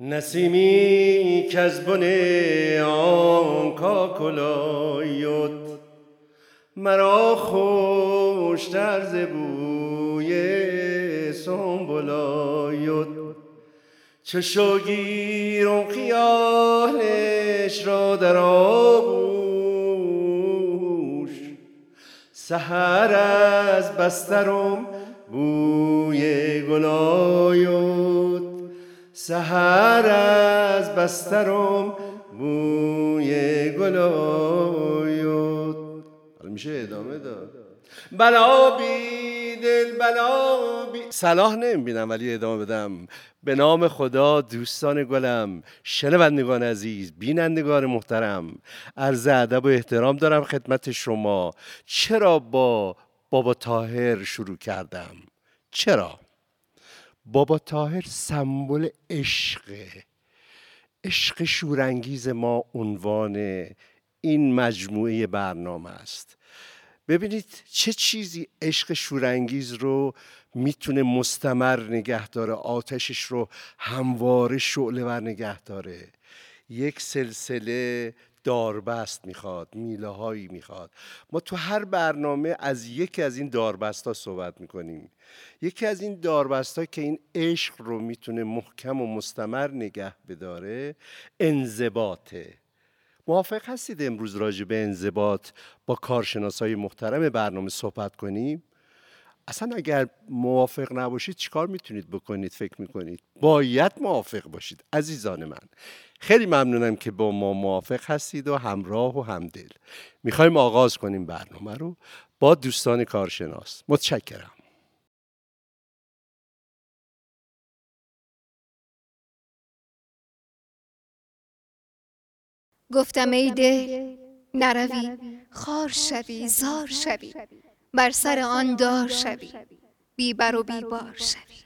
نسیمی که از بن آن کاکلایت. مرا خوشتر ز بوی سنبلایت. چه شوگیر خیالش را در آغوش. سهر از بسترم بوی گل آید. سحر از بسترم بوی گل آید حالا میشه ادامه داد. بلا بی دل بلا بی صلاح نمی‌بینم ولی ادامه بدم. به نام خدا دوستان گلم شنوندگان عزیز بینندگان محترم عرض ادب و احترام دارم خدمت شما. چرا با بابا تاهر شروع کردم؟ چرا؟ بابا تاهر سمبل عشقه. عشق شورانگیز ما عنوان این مجموعه برنامه است. ببینید چه چیزی عشق شورانگیز رو می‌تونه مستمر نگه داره آتشش رو همواره شعله ور نگه داره. یک سلسله داربست می‌خواد میله هایی می‌خواد. ما تو هر برنامه از یکی از این داربست ها صحبت می‌کنیم. یکی از این داربست ها که این عشق رو می‌تونه محکم و مستمر نگه بداره انضباطه. موافق هستید امروز راجع به انضباط با کارشناسای محترم برنامه صحبت کنیم؟ اصلا اگر موافق نباشید چیکار می‌تونید بکنید فکر می‌کنید؟ باید موافق باشید عزیزان من. خیلی ممنونم که با ما موافق هستید و همراه و همدل. می‌خوایم آغاز کنیم برنامه رو با دوستان کارشناس. متشکرم. گفتم ای دل نروی. خار شوی زار شوی. بر سر آن دار شوی. بیبر و بیبار شوی.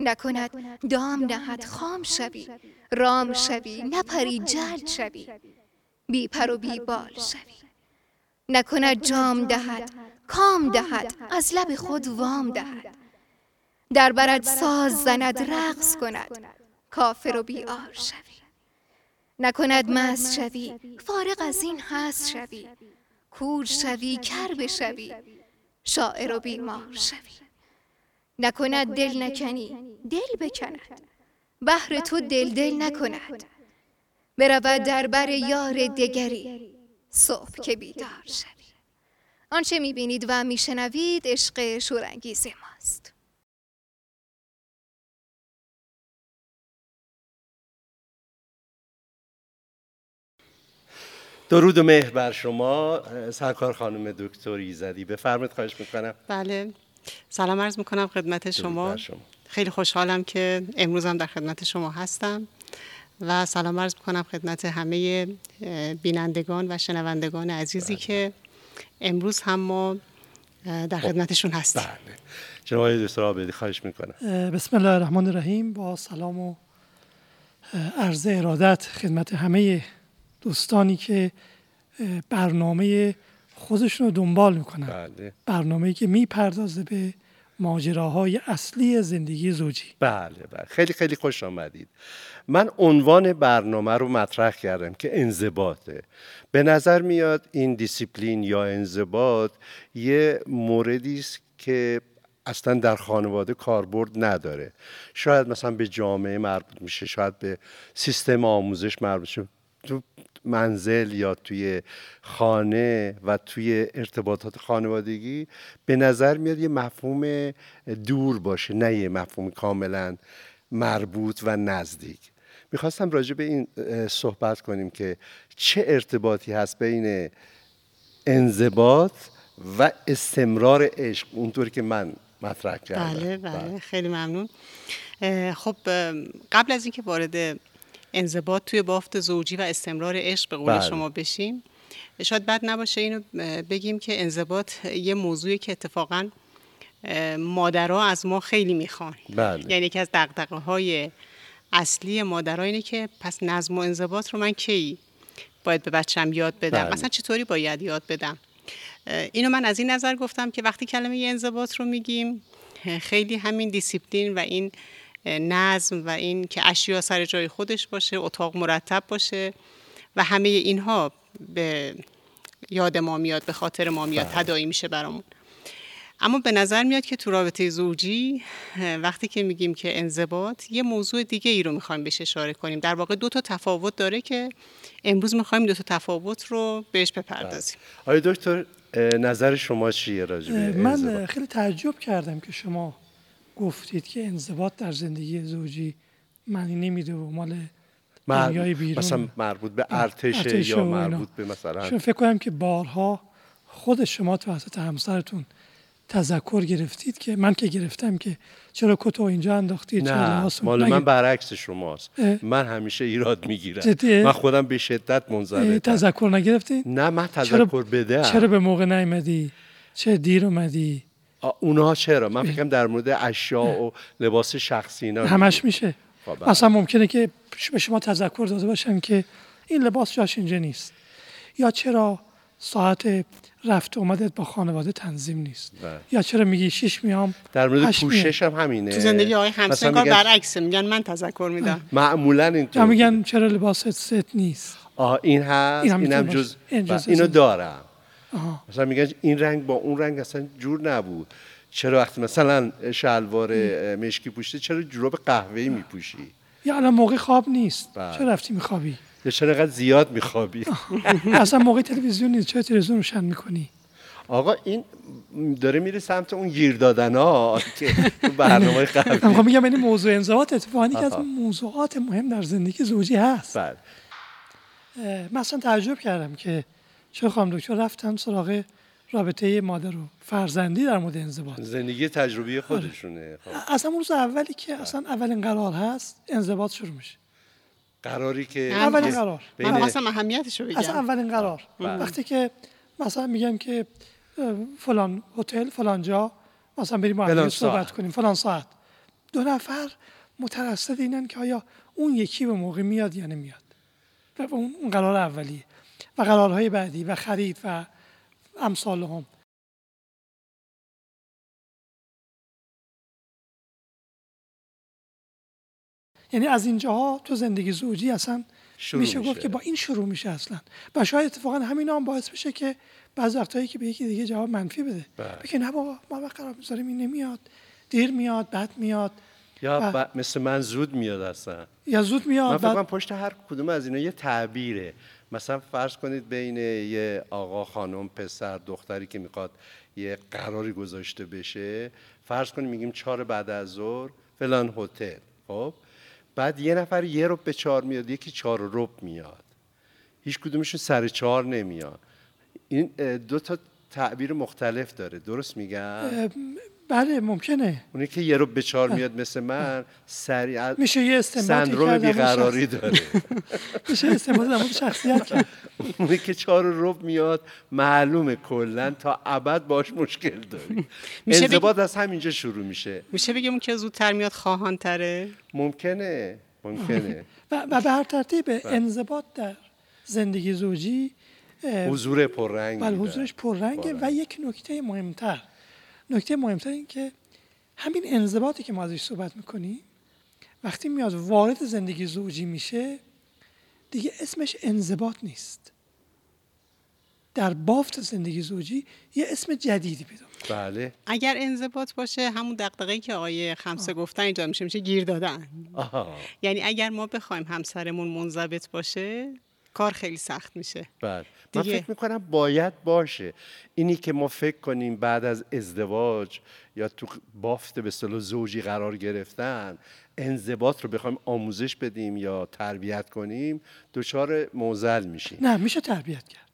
نکند دام نهد خام شوی. رام شوی نپری جلد شوی. بی پر و بی بال شوی. نکند جام دهد کام دهد از لب خود وام دهد. در برد ساز زند رقص کند. کافر و بیار شوی. نکند مست شوی. فارغ از این هست شوی. کور شوی کر بشوی شاعر و بیمار شوی. نکند دل نکنی دل بکند بهر تو دل دل نکند. برود در بر یار دگری. صبح که بیدار شوی. آنچه می‌بینید و میشنوید عشق شورانگیز ماست. درود و مهر بر شما سرکار خانم دکتر ایزدی. بفرمایید خواهش می‌کنم. بله. سلام عرض می‌کنم خدمت شما. خیلی خوشحالم که امروز هم در خدمت شما هستم. و سلام عرض می‌کنم خدمت همه بینندگان و شنوندگان عزیزی بله. که امروز هم ما در خب. خدمتشون هستیم. بله. جناب دکتر آبدی خواهش می‌کنم. بسم الله الرحمن الرحیم. با سلام و عرض ارادت خدمت همه دوستانی که برنامه خودشون رو دنبال می‌کنن. بله. برنامه که می‌پردازه به ماجراهای اصلی زندگی زوجی. بله بله. خیلی خیلی خوش آمدید. من عنوان برنامه رو مطرح کردم که انضباطه. به نظر میاد این دیسیپلین یا انضباط یه موردی است که اصلا در خانواده کاربرد نداره. شاید مثلا به جامعه مربوط میشه شاید به سیستم آموزش مربوط میشه. تو منزل یا توی خانه و توی ارتباطات خانوادگی به نظر میاد یه مفهوم دور باشه نه یه مفهوم کاملا مربوط و نزدیک. می‌خواستم راجع به این صحبت کنیم که چه ارتباطی هست بین انضباط و استمرار عشق اونطوری که من مطرح کردم. بله بله, بله. خیلی ممنون. خب قبل از اینکه وارد انضباط توی بافت زوجی و استمرار عشق به قول بله. شما بشیم شاید بد نباشه اینو بگیم که انضباط یه موضوعی که اتفاقا مادرها از ما خیلی می‌خوان بله. یعنی یکی از دقدقه های اصلی مادرها اینه که پس نظم و انضباط رو من کی باید به بچم یاد بدم بله. مثلا چطوری باید یاد بدم اینو من از این نظر گفتم که وقتی کلمه انضباط رو میگیم خیلی همین دیسیپلین و این نظم و این که اشیا سر جای خودش باشه اتاق مرتب باشه و همه اینها به یاد ما میاد به خاطر ما میاد بله. تدایی میشه برامون. اما به نظر میاد که تو رابطه زوجی وقتی که میگیم که انضباط یه موضوع دیگه ای رو می‌خوایم بهش اشاره کنیم. در واقع دو تا تفاوت داره که امروز می‌خوایم دو تا تفاوت رو بهش بپردازیم. آیا دکتر نظر شما چیه راجع من خیلی تعجب کردم که شما گفتید که انضباط در زندگی زوجی معنی نمیده و مال دنیای بیرون. مثلا مربوط به ارتش, یا مربوط به مثلا فکر کنم که بارها خود شما توسط همسرتون تذکر گرفتید که من که گرفتم که چرا کتو اینجا انداختی نه مال من برعکس شماست. من همیشه ایراد می‌گیرم. من خودم به شدت منضبطم تذکر نگرفتید نه من تذکر بده چرا به موقع نیومدی؟ چه دیر اومدی؟ اونها چرا؟ من فکرم در مورد اشیاء و لباس شخصی اینا همش میشه. خب، اصلا ممکنه که به شما تذکر داده باشم که این لباس جاش اینجا نیست. یا چرا ساعت رفت اومدت با خانواده تنظیم نیست؟ بله. یا چرا میگی شش میام؟ در مورد پوشش هم همینه. تو زندگی آقای همسن کار برعکسه میگن من تذکر میدم. معمولا اینطور میگن چرا لباست ست نیست؟ آه این هست این اینم جز, جز اینو دارم. آه. مثلا میگن این رنگ با اون رنگ اصلا جور نبود. چرا وقتی مثلا شلوار مشکی پوشته چرا جوراب قهوه‌ای میپوشی؟ یا الان موقع خواب نیست. بله. چرا رفتی میخوابی؟ یا چرا زیاد میخوابی؟ اصلا موقع تلویزیون نیست. چرا تلویزیون روشن می‌کنی؟ آقا این داره میره سمت اون گیر دادن ها که برنامه قبلی. من میگم این موضوع انضباط اتفاقی که از موضوعات مهم در زندگی زوجی هست. بله. مثلا تعجب کردم که چه خواهم دکتر؟ رفتن سراغ رابطه مادر و فرزندی در مورد انضباط. زندگی تجربی آره. خودشونه. خب. اصلا روز اولی که اصلا اولین قرار هست انضباط شروع میشه. قراری که اولین قرار. من خواستم اهمیتش رو بگم. اصلا اولین قرار. بله. وقتی که مثلا میگم که فلان هتل فلان جا مثلا بریم با صحبت کنیم. فلان ساعت. دو نفر مترصد اینن که آیا اون یکی به موقع میاد یا نمیاد؟ و اون قرار اولیه. و قرارهای بعدی و خرید و امثال هم. یعنی از اینجاها تو زندگی زوجی اصلا میشه گفت که با این شروع میشه اصلا. و شاید اتفاقا همین هم باعث بشه که بعض وقتایی که به یکی دیگه جواب منفی بده. بله. بگه نه بابا ما وقت قرار می‌ذاریم این نمیاد. دیر میاد بد میاد. یا مثل من زود میاد اصلا. یا زود میاد من فکر پشت هر کدوم از اینا یه تعبیره. مثلا فرض کنید بین یه آقا خانم پسر دختری که می‌خواد یه قراری گذاشته بشه فرض کنید میگیم چهار بعد از ظهر فلان هتل خب؟ بعد یه نفر یه رب به چهار میاد یکی چهار رب میاد. هیچ کدومشون سر چهار نمیاد. این دو تا تعبیر مختلف داره درست میگم؟ بله ممکنه. اونی که یه رو به چهار میاد مثل من سریع میشه یه استنباطی سندروم بیقراری داره. میشه استنباط در شخصیت کرد. اونی که چهار رو میاد معلومه کلا تا ابد باش مشکل داری انضباط از همینجا شروع میشه. میشه بگیم اون که زودتر میاد خواهان تره ممکنه ممکنه. و به هر ترتیب بله. انضباط در زندگی زوجی حضور پررنگ بله حضورش پررنگه و یک نکته مهمتر. نکته مهمتر این که همین انضباطی که ما ازش صحبت می‌کنیم وقتی میاد وارد زندگی زوجی میشه دیگه اسمش انضباط نیست. در بافت زندگی زوجی یه اسم جدیدی پیدا بله. اگر انضباط باشه همون دقدقه که آقای خمسه گفتن اینجا میشه میشه گیر دادن. یعنی اگر ما بخوایم همسرمون منضبط باشه کار خیلی سخت میشه. بله. من فکر می‌کنم باید باشه. اینی که ما فکر کنیم بعد از ازدواج یا تو بافت به صلاح زوجی قرار گرفتن انضباط رو بخوایم آموزش بدیم یا تربیت کنیم دچار موزل میشیم. نه میشه تربیت کرد.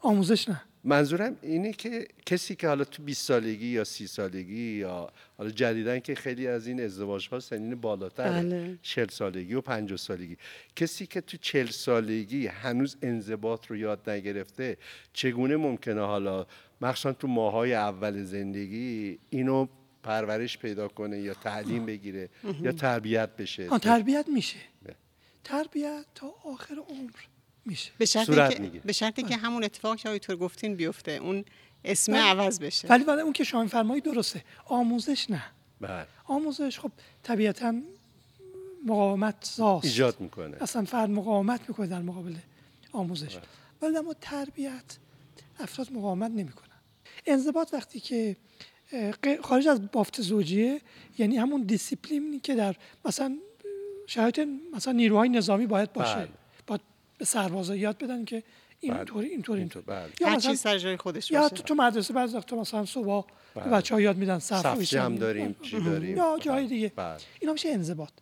آموزش نه. منظورم اینه که کسی که حالا تو 20 سالگی یا 30 سالگی یا حالا جدیدن که خیلی از این ازدواج ها سنین بالاتر بله. 40 سالگی و 50 سالگی. کسی که تو 40 سالگی هنوز انضباط رو یاد نگرفته چگونه ممکنه حالا مخصوصا تو ماهای اول زندگی اینو پرورش پیدا کنه یا تعلیم بگیره یا تربیت بشه؟ تربیت میشه. تربیت تا آخر عمر. میشه. به شرطی که به شرطی که همون اتفاق که آیتور گفتین بیفته اون اسم بله. عوض بشه. ولی ولی اون که شما فرمایی درسته. آموزش نه. بله. آموزش خب طبیعتا مقاومت ساز ایجاد می‌کنه. اصلا فرد مقاومت می‌کنه در مقابل آموزش. ولی اما تربیت افراد مقاومت نمی‌کنن. انضباط وقتی که خارج از بافت زوجیه یعنی همون دیسیپلینی که در مثلا شرایط مثلا نیروهای نظامی باید باشه. بله. به سربازا یاد بدن که اینطوری اینطوری اینطور بله. یا هر چیز سر جای خودش یا تو, تو مدرسه بعضی وقتا مثلا صبح بله. بچه ها یاد میدن صف جمع داریم چی داریم. یا جای دیگه. بله. اینا میشه انضباط.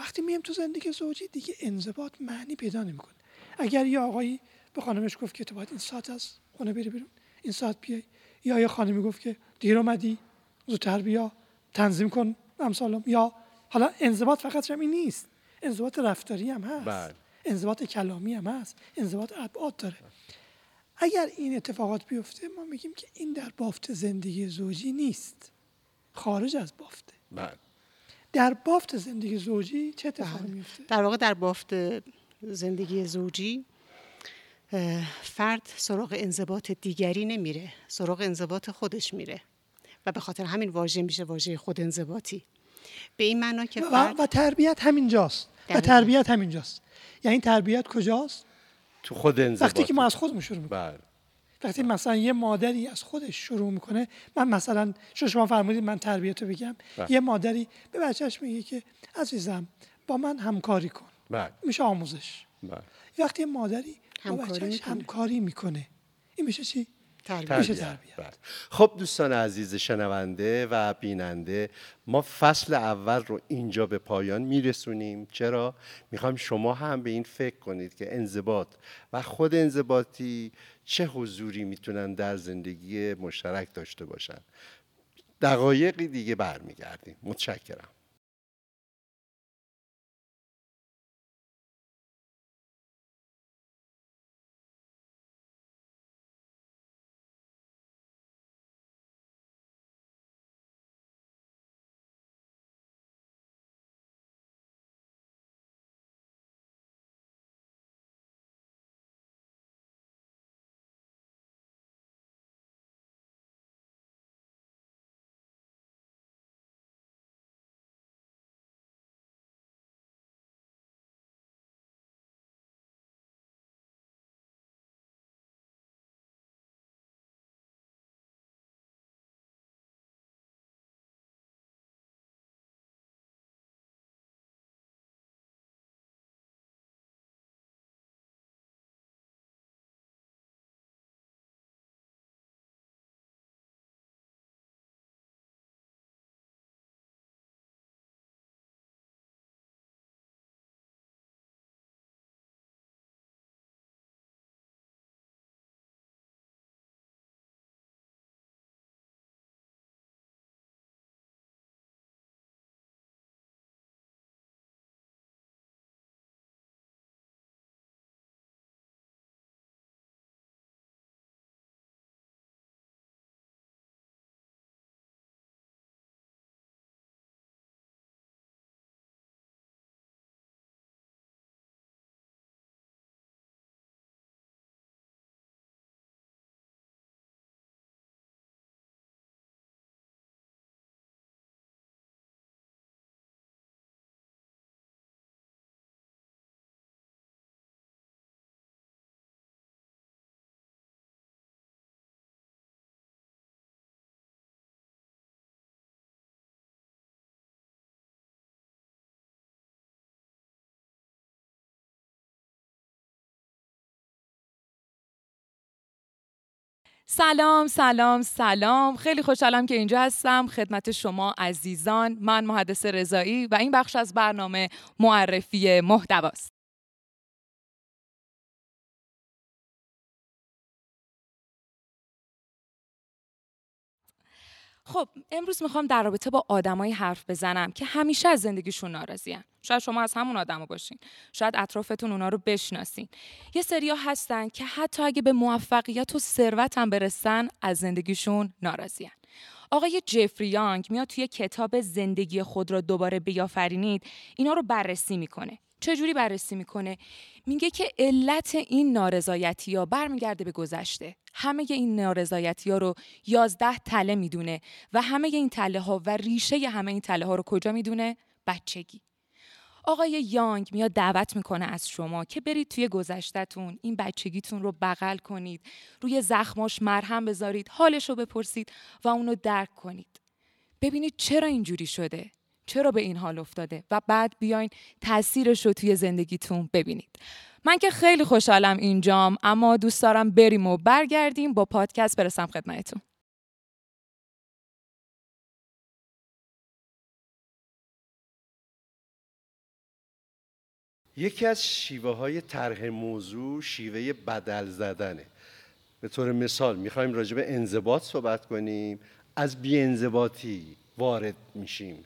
وقتی میایم تو زندگی زوجی دیگه انضباط معنی پیدا نمی‌کنه. اگر یه آقایی به خانمش گفت که تو باید این ساعت از خونه بری بیرون این ساعت بیای. یا یه خانمی گفت که دیر اومدی زودتر بیا تنظیم کن امثالم. یا حالا انضباط فقط این نیست. انضباط رفتاری هم هست. بله. انضباط کلامی هم هست. انضباط ابعاد داره. اگر این اتفاقات بیفته ما میگیم که این در بافت زندگی زوجی نیست. خارج از بافته. بله. در بافت زندگی زوجی چه اتفاقی بله. میفته؟ در واقع در بافت زندگی زوجی فرد سراغ انضباط دیگری نمیره. سراغ انضباط خودش میره. و به خاطر همین واژه میشه واژه خود انضباطی. به این معنا که فرد و, تربیت همینجاست. و تربیت همینجاست. یعنی تربیت کجاست؟ تو خود انضباط. وقتی که ما از خودمون شروع می‌کنیم. بله. وقتی مثلا یه مادری از خودش شروع می‌کنه من مثلا شما فرمودید من تربیت رو بگم بله. یه مادری به بچهش میگه که عزیزم با من همکاری کن. بله. میشه آموزش. بله. وقتی مادری همکاری می‌کنه. همکاری می‌کنه این میشه چی؟ تربیت. خب دوستان عزیز شنونده و بیننده ما فصل اول رو اینجا به پایان میرسونیم. چرا؟ می‌خوایم شما هم به این فکر کنید که انضباط و خود انضباطی چه حضوری می‌تونن در زندگی مشترک داشته باشن. دقایقی دیگه برمیگردیم. متشکرم. سلام سلام سلام. خیلی خوشحالم که اینجا هستم. خدمت شما عزیزان من محدث رضایی و این بخش از برنامه معرفی محتواست. خب امروز می‌خوام در رابطه با آدمایی حرف بزنم که همیشه از زندگیشون ناراضیان شاید شما از همون آدما باشین. شاید اطرافتون اونا رو بشناسین. یه سریا هستن که حتی اگه به موفقیت و ثروت هم برسن از زندگیشون ناراضیان آقای جفری یانگ میاد توی کتاب زندگی خود را دوباره بیافرینید. اینا رو بررسی می‌کنه. چجوری بررسی می‌کنه؟ میگه که علت این نارضایتی ها برمیگرده به گذشته. همه این نارضایتی ها رو یازده تله می‌دونه و همه این تله ها و ریشه همه این تله ها رو کجا می‌دونه؟ بچگی. آقای یانگ میاد دعوت می‌کنه از شما که برید توی گذشتهتون این بچگیتون رو بغل کنید روی زخماش مرهم بذارید حالش رو بپرسید و اونو درک کنید. ببینید چرا اینجوری شده. چرا به این حال افتاده و بعد بیاین تاثیرش رو توی زندگیتون ببینید. من که خیلی خوشحالم اینجام اما دوست دارم بریم و برگردیم با پادکست برسم خدمتتون. یکی از شیوه های طرح موضوع شیوه بدل زدنه. به طور مثال می‌خوایم راجع به انضباط صحبت کنیم. از بیانضباطی وارد میشیم.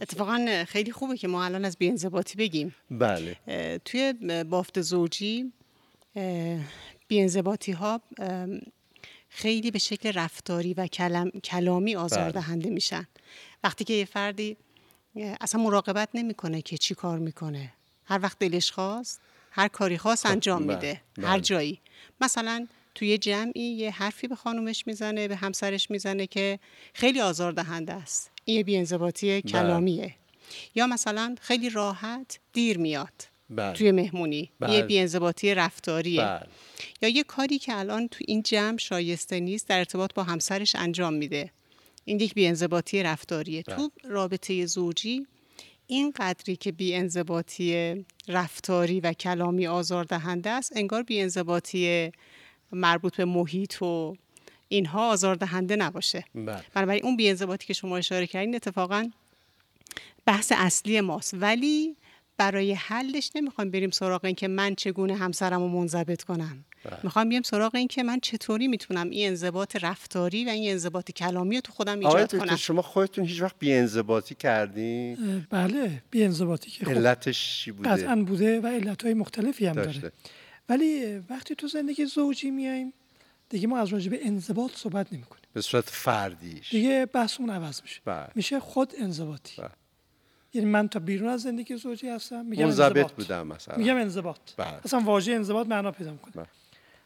اتفاقا خیلی خوبه که ما الان از بیانضباطی بگیم. بله. توی بافت زوجی بیانضباطی ها خیلی به شکل رفتاری و کلم، کلامی آزاردهنده بله. میشن. وقتی که یه فردی اصلا مراقبت نمی‌کنه که چی کار می‌کنه. هر وقت دلش خواست هر کاری خواست خب، انجام بله، میده هر بله. جایی. مثلا توی جمعی یه حرفی به خانومش می‌زنه به همسرش می‌زنه که خیلی آزاردهنده است. این یه بیانضباطی کلامیه. یا مثلا خیلی راحت دیر میاد توی مهمونی. یه بیانضباطی رفتاریه. یا یه کاری که الان تو این جمع شایسته نیست در ارتباط با همسرش انجام میده. این یک بیانضباطی رفتاریه. تو رابطه زوجی این قدری که بیانضباطی رفتاری و کلامی آزاردهنده است انگار بیانضباطی مربوط به محیط و اینها آزاردهنده نباشه. بله. بنابراین اون بیانضباطی که شما اشاره کردین اتفاقا بحث اصلی ماست. ولی برای حلش نمی‌خوایم بریم سراغ این که من چگونه همسرم رو منضبط کنم. بله. می‌خوام بیام سراغ این که من چطوری می‌تونم این انضباط رفتاری و این انضباط کلامی رو تو خودم ایجاد کنم؟ شما خودتون هیچ وقت بی‌انضباطی کردین؟ بله بی‌انضباطی که خب علتش چی بوده؟ قطعا بوده و علتهای مختلفی هم داشته. داره ولی وقتی تو زندگی زوجی میایم دیگه ما از راجع به انضباط صحبت نمی‌کنیم به صورت فردیش دیگه بحثمون عوض میشه بله. میشه خود انضباطی بله. یعنی من تا بیرون از زندگی زوجی هستم میگم انضباط بودم مثلا میگم انضباط بله. اصلا واژه انضباط معنا پیدا می‌کنه بله.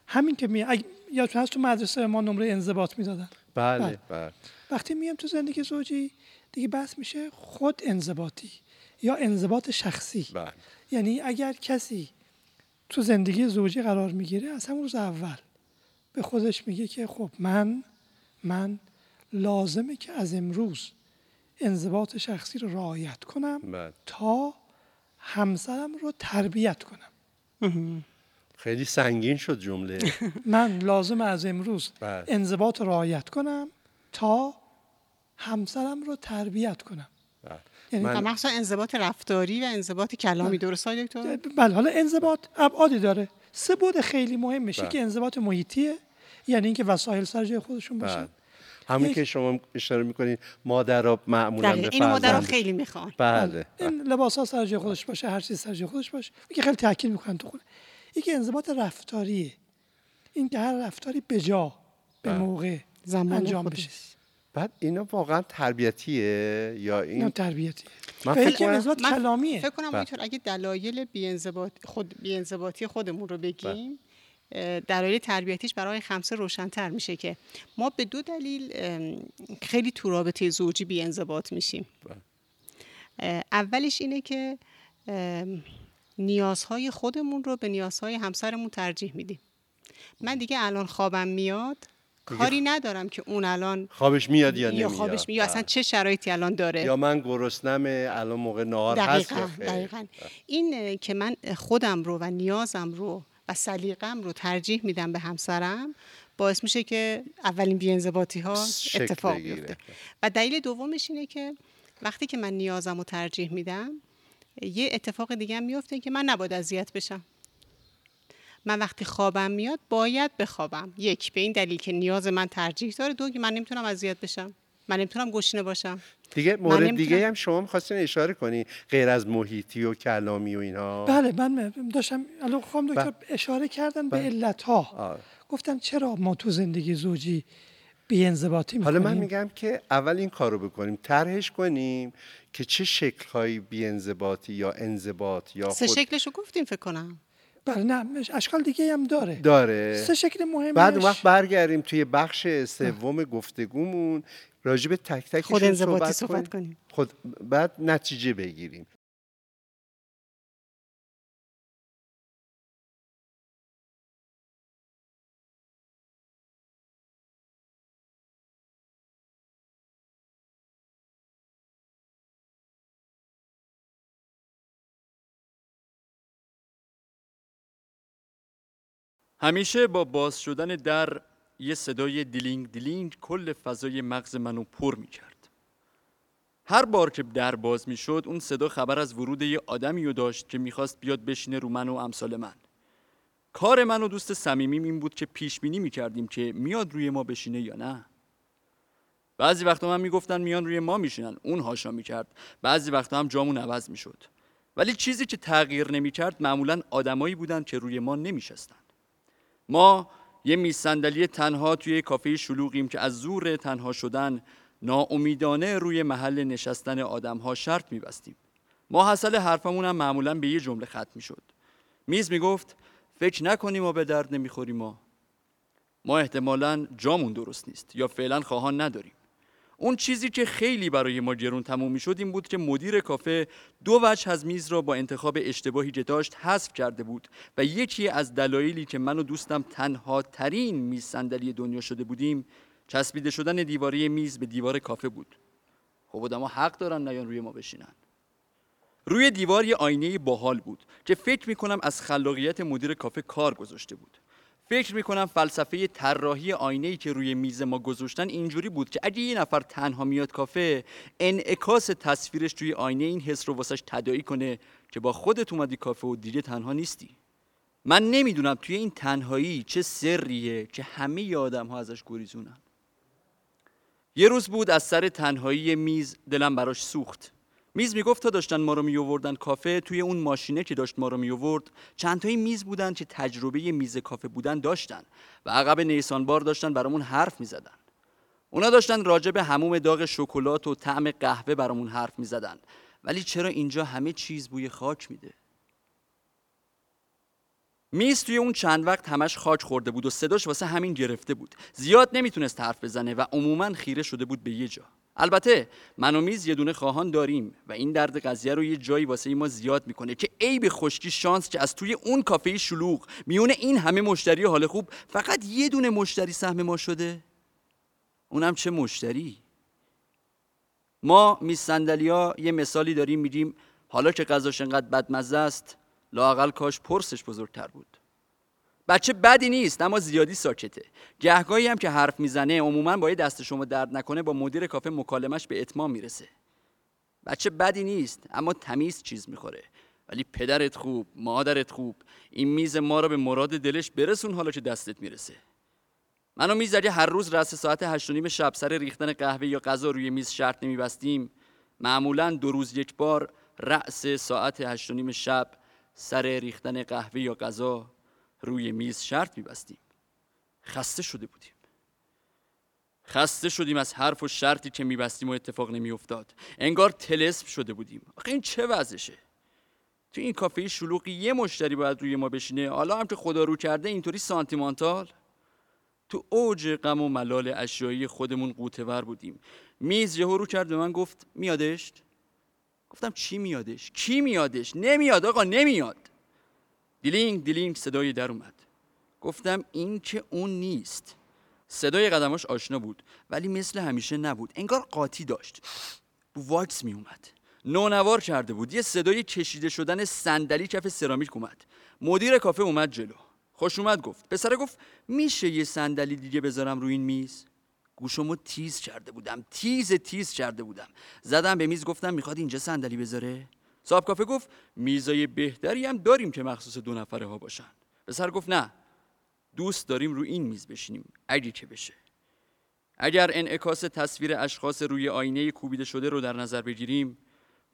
همین که می اگ... یادتون هست تو مدرسه ما نمره انضباط می‌دادن بله بله, بله. وقتی میام تو زندگی زوجی دیگه بحث میشه خود انضباطی یا انضباط شخصی بله. یعنی اگر کسی تو زندگی زوجی قرار می‌گیره از همون روز اول به خودش میگه که خب من من لازمه که از امروز انضباط شخصی رو رعایت کنم بله. تا همسرم رو تربیت کنم خیلی سنگین شد جمله من لازم از امروز بله. انضباط رعایت کنم تا همسرم رو تربیت کنم من... مخصوصا انضباط رفتاری و انضباط کلامی. درست دکتر؟ بله حالا انضباط ابعادی داره. سه بود خیلی مهمشه بله. که انضباط محیطیه یعنی اینکه وسایل سر جای خودشون باشن. بله. همون که شما اشاره می‌کنید مادرها معمولا به این مادرها خیلی می‌خوان. بله. این لباس ها سر جای خودش باشه هر چیز سر جای خودش باشه. که خیلی تاکید می‌کنن تو خونه. یکی انضباط رفتاریه. این که هر رفتاری به جا به موقع زمان انجام بشه. بعد اینا واقعا تربیتیه یا این اینا تربیتیه. من فکر کنم کلامیه. فکر کنم اینطور اگه دلایل بی‌انضباط خود بی‌انضباطی خودمون رو بگیم دلایل تربیتیش برای خمسه روشنتر میشه که ما به دو دلیل خیلی تو رابطه زوجی بی‌انضباط میشیم. اولش اینه که نیازهای خودمون رو به نیازهای همسرمون ترجیح میدیم. من دیگه الان خوابم میاد. کاری ندارم که اون الان خوابش میاد یا نمیاد. یا خوابش میاد. یا اصلا چه شرایطی الان داره؟ یا من گرسنمه الان موقع نهار هست دقیقا. این که من خودم رو و نیازم رو و سلیقم رو ترجیح میدم به همسرم باعث میشه که اولین بیانضباطی ها اتفاق بیفته. و دلیل دومش اینه که وقتی که من نیازم رو ترجیح میدم یه اتفاق دیگه هم میفته که من نباید اذیت بشم. من وقتی خوابم میاد باید بخوابم. یک به این دلیل که نیاز من ترجیح داره. دو که من نمی‌تونم اذیت بشم. من نمی‌تونم گشنه باشم. دیگه مورد دیگه هم شما می‌خواستین اشاره کنی غیر از محیطی و کلامی و اینها بله من داشتم الان خواهم دکتر اشاره کردن به بله. علت ها گفتن چرا ما تو زندگی زوجی بی‌انضباطی حالا من میگم که اول این کارو بکنیم طرحش کنیم که چه شکل‌های بی‌انضباطی یا انضباط یا سه شکلشو گفتیم فکر کنم. بله نه اشکال دیگه هم داره. داره. سه شکل مهمش. بعد وقت برگردیم توی بخش سوم گفتگومون راجب تک تک خود انضباطی صحبت, صحبت کنیم. خود بعد نتیجه بگیریم. همیشه با باز شدن در یه صدای دیلینگ دیلینگ کل فضای مغز منو پر می کرد. هر بار که در باز می شد اون صدا خبر از ورود یه آدمی رو داشت که می‌خواست بیاد بشینه رو من و امثال من. کار من و دوست صمیمیم این بود که پیش بینی می کردیم که میاد روی ما بشینه یا نه. بعضی وقتا من می‌گفتن میان روی ما میشینن اون حاشا می‌کرد بعضی وقتا هم جامون عوض می‌شد ولی چیزی که تغییر نمی‌کرد معمولا آدمایی بودن که روی ما نمیشستن ما یه میز صندلی تنها توی کافه شلوغیم که از زور تنها شدن ناامیدانه روی محل نشستن آدمها شرط میبستیم. ما حاصل حرفمون هم معمولا به یه جمله ختم می‌شد. میز می‌گفت فکر نکنیم ما به درد نمی‌خوریم ما. ما احتمالا جامون درست نیست یا فعلا خواهان نداریم. اون چیزی که خیلی برای ما گرون تموم می‌شد این بود که مدیر کافه دو وجه از میز را با انتخاب اشتباهی که داشت حذف کرده بود و یکی از دلایلی که من و دوستم تنها ترین میز صندلی دنیا شده بودیم چسبیده شدن دیواره میز به دیوار کافه بود. خب آدما حق دارن نیان روی ما بشینن. روی دیوار یه آینه باحال بود که فکر می‌کنم از خلاقیت مدیر کافه کار گذاشته بود. فکر می‌کنم فلسفه طراحی آینه ای که روی میز ما گذاشتن اینجوری بود که اگه یه نفر تنها میاد کافه انعکاس تصویرش توی آینه این حس رو واسش تدایی کنه که با خودت اومدی کافه و دیگه تنها نیستی. من نمی‌دونم توی این تنهایی چه سریه که همه آدم ها ازش گریزونن. یه روز بود از سر تنهایی میز دلم براش سوخت. میز می‌گفت تا داشتن ما رو می آوردن کافه توی اون ماشینه که داشت ما رو می آورد چند تایی میز بودن که تجربه میز کافه بودن داشتن و عقب نیسان بار داشتن برامون حرف می زدن. اونا داشتن راجع به هموم داغ شکلات و طعم قهوه برامون حرف می زدن. ولی چرا اینجا همه چیز بوی خاک میده میز توی اون چند وقت همش خاک خورده بود و صداش واسه همین گرفته بود زیاد نمی‌تونست حرف بزنه و عموما خیره شده بود به یه جا البته من میز یه دونه خواهان داریم و این درد قضیه رو یه جایی واسه ما زیاد می‌کنه که ای به خشکی شانس که از توی اون کافه شلوغ میونه این همه مشتری حال خوب فقط یه دونه مشتری سهم ما شده؟ اونم چه مشتری؟ ما میز صندلیا یه مثالی داریم میگیم حالا که غذاش انقدر بدمزه است لاقل کاش پرسش بزرگتر بود. بچه بدی نیست اما زیادی ساکته. گهگاهی هم که حرف می‌زنه عموما باید دست شما درد نکنه با مدیر کافه مکالمش به اتمام می‌رسه. بچه بدی نیست اما تمیز چیز می‌خوره. ولی پدرت خوب مادرت خوب این میز ما رو به مراد دلش برسون حالا که دستت می‌رسه. منو میز اگه هر روز رس ساعت هشت نیم شب سر ریختن قهوه یا غذا روی میز شرط نمیبستیم معمولا دو روز یک بار رأس ساعت هشت نیم شب سر ریختن قهوه یا غذا روی میز شرط میبستیم. خسته شده بودیم. خسته شدیم از حرف و شرطی که میبستیم و اتفاق نمیافتاد. انگار تلسم شده بودیم. آخه این چه وضعشه؟ تو این کافه شلوغی یه مشتری باید روی ما بشینه. حالا هم که خدا رو کرده اینطوری سانتیمانتال. تو اوج غم و ملال اشیایی خودمون غوطه‌ور بودیم. میز یهو رو کرد به من گفت میادش گفتم چی میادش؟ کی میادش؟ نمیاد آقا نمیاد. دیلینگ دیلینگ صدای در اومد. گفتم این که اون نیست. صدای قدماش آشنا بود ولی مثل همیشه نبود. انگار قاطی داشت. بو واکس می اومد. نونوار کرده بود. یه صدای کشیده شدن صندلی کف سرامیک اومد. مدیر کافه اومد جلو. خوش اومد گفت. پسره گفت میشه یه صندلی دیگه بذارم روی این میز؟ گوشمو تیز کرده بودم. تیز تیز کرده بودم. زدم به میز گفتم می‌خواد اینجا صندلی بذاره؟ صاحب کافه گفت میزای بهتری هم داریم که مخصوص دو نفره ها باشن. پسر گفت نه دوست داریم رو این میز بشینیم اگه که بشه. اگر انعکاس تصویر اشخاص روی آینه کوبیده شده رو در نظر بگیریم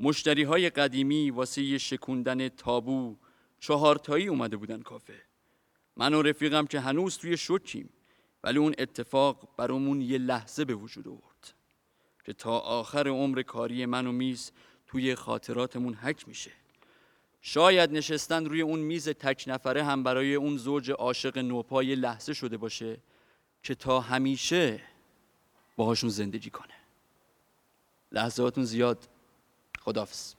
مشتری های قدیمی واسه شکوندن تابو چهارتایی اومده بودن کافه. من و رفیقم که هنوز توی شوکیم ولی اون اتفاق برامون یه لحظه به وجود آورد که تا آخر عمر کاری من و میز توی خاطراتمون حک میشه. شاید نشستن روی اون میز تک نفره هم برای اون زوج عاشق نوپای لحظه شده باشه که تا همیشه باهاشون زندگی کنه. لحظاتون زیاد. خدافز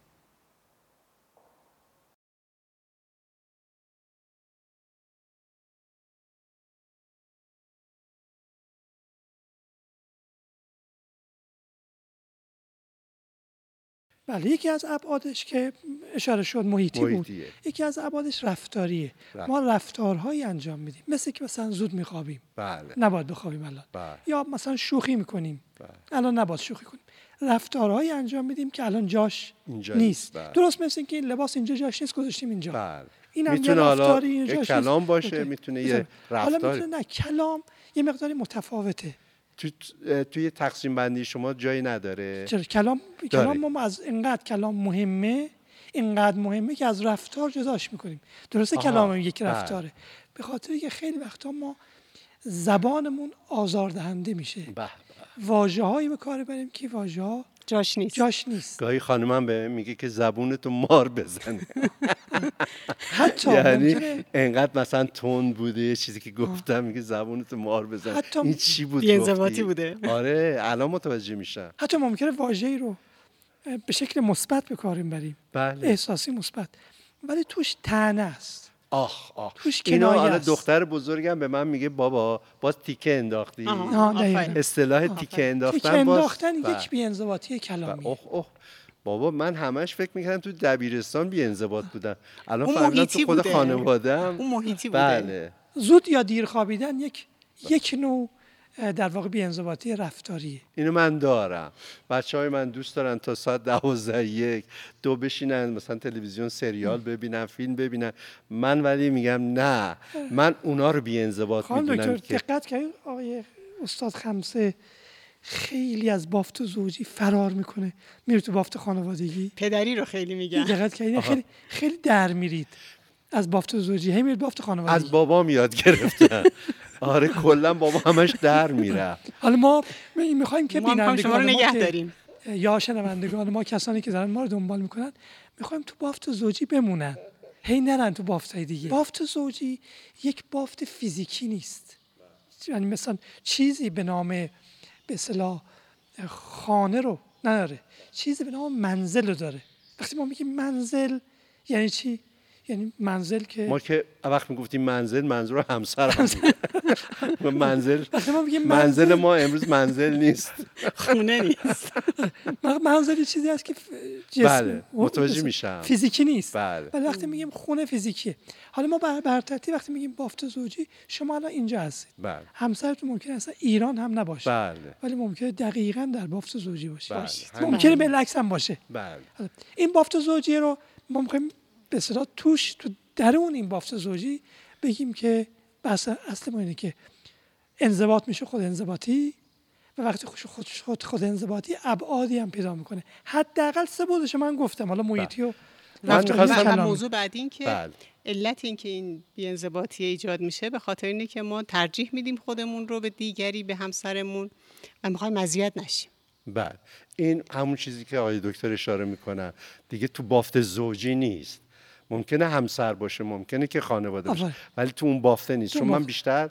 بله یکی از ابعادش که اشاره شد محیطی بود. یکی از ابعادش رفتاریه. ما رفتارهایی انجام میدیم. مثل که مثلا زود میخوابیم. بله. نباید بخوابیم الان. بله. یا مثلا شوخی می‌کنیم. بله. الان نباید شوخی کنیم. رفتارهایی انجام میدیم که الان جاش نیست. بله. درست مثل اینکه این لباس اینجا جاش نیست گذاشتیم اینجا. بله. این می‌تونه حالا یه کلام باشه می‌تونه یه رفتار حالا می‌تونه نه کلام یه مقداری متفاوته. تو توی تقسیم بندی شما جایی نداره. چرا؟ کلام کلام ما از اینقدر کلام مهمه اینقدر مهمه که از رفتار جداش می‌کنیم. درسته کلام یک بله. رفتاره. به خاطر که خیلی وقتا ما زبانمون آزاردهنده میشه. واژه هایی به کار بریم که واژه ها جاش نیست. جاش نیست. گاهی خانمم به میگه که زبونتو مار بزنه. حتی یعنی انقدر مثلا تون بوده یه چیزی که گفتم میگه زبونتو مار بزن حتی این چی بود بی‌انضباطی بوده. آره الان متوجه میشم. حتی ممکنه واژه‌ای رو به شکل مثبت به کار بریم. بله. احساسی مثبت. ولی توش تنه است. آخ آخ. اینا حالا دختر بزرگم به من میگه بابا باز تیکه انداختی. اصطلاح تیکه انداختن تیکه انداختن باز... یک بی‌انضباطی کلامی. اوه اوه. بابا من همش فکر می‌کردم تو دبیرستان بی‌انضباط بودم الان فهمیدم تو خود خانواده‌ام. اون محیطی بوده. بله. زود یا دیر خوابیدن یک یک نوع در واقع بیانضباطی رفتاری. اینو من دارم. بچه های من دوست دارن تا ساعت دوازده یک دو بشینن مثلا تلویزیون سریال ببینن فیلم ببینن. من ولی میگم نه. من اونا رو بیانضباط می‌دونم که دقت کردید آقای استاد خمسه خیلی از بافت زوجی فرار می‌کنه. میره تو بافت خانوادگی؟ پدری رو خیلی میگن. دقت کردید خیلی خیلی در میرید از بافت زوجی. هی میرید بافت خانوادگی. از بابا یاد گرفتم. آره کلا بابا همش در میره حالا ما می‌خوایم که بینندگان ما نگه داریم. یا شنوندگان ما کسانی که دارن ما رو دنبال می‌کنن می‌خوایم تو بافت زوجی بمونن. هی نرن تو بافت های دیگه. بافت زوجی یک بافت فیزیکی نیست. یعنی مثلا چیزی به نام به اصطلاح خانه رو نداره. چیزی به نام منزل رو داره. وقتی ما میگیم منزل یعنی چی؟ یعنی منزل که ما که وقت می‌گفتیم منزل منظور همسر هم منزل. منزل ما امروز منزل نیست. خونه نیست. منزل چیزی هست که جسم بله متوجه میشم. فیزیکی نیست. بله. ولی وقتی میگیم خونه فیزیکیه. حالا ما بر, وقتی میگیم بافت زوجی شما الان اینجا هستید. بله. همسرتون ممکن اصلا ایران هم نباشه. بله. ولی ممکنه دقیقا در بافت زوجی باشه. بله. ممکنه بالعکس هم باشه. بله. این بافت زوجی رو ما می‌خوایم به صدا توش تو درون این بافت زوجی بگیم که بحث اصل ما اینه که انضباط میشه خود انضباطی و وقتی خوش خود خود, خود انضباطی ابعادی هم پیدا می‌کنه. حداقل سه بودش من گفتم. حالا محیطی و من موضوع بعد این که بله. علت این که این بیانضباطی ایجاد میشه به خاطر اینه که ما ترجیح میدیم خودمون رو به دیگری به همسرمون و می‌خوایم مزیت نشیم. بله. این همون چیزی که آقای دکتر اشاره می‌کنن دیگه تو بافت زوجی نیست. ممکنه همسر باشه ممکنه که خانواده باشه. ولی تو اون بافته نیست. چون من بیشتر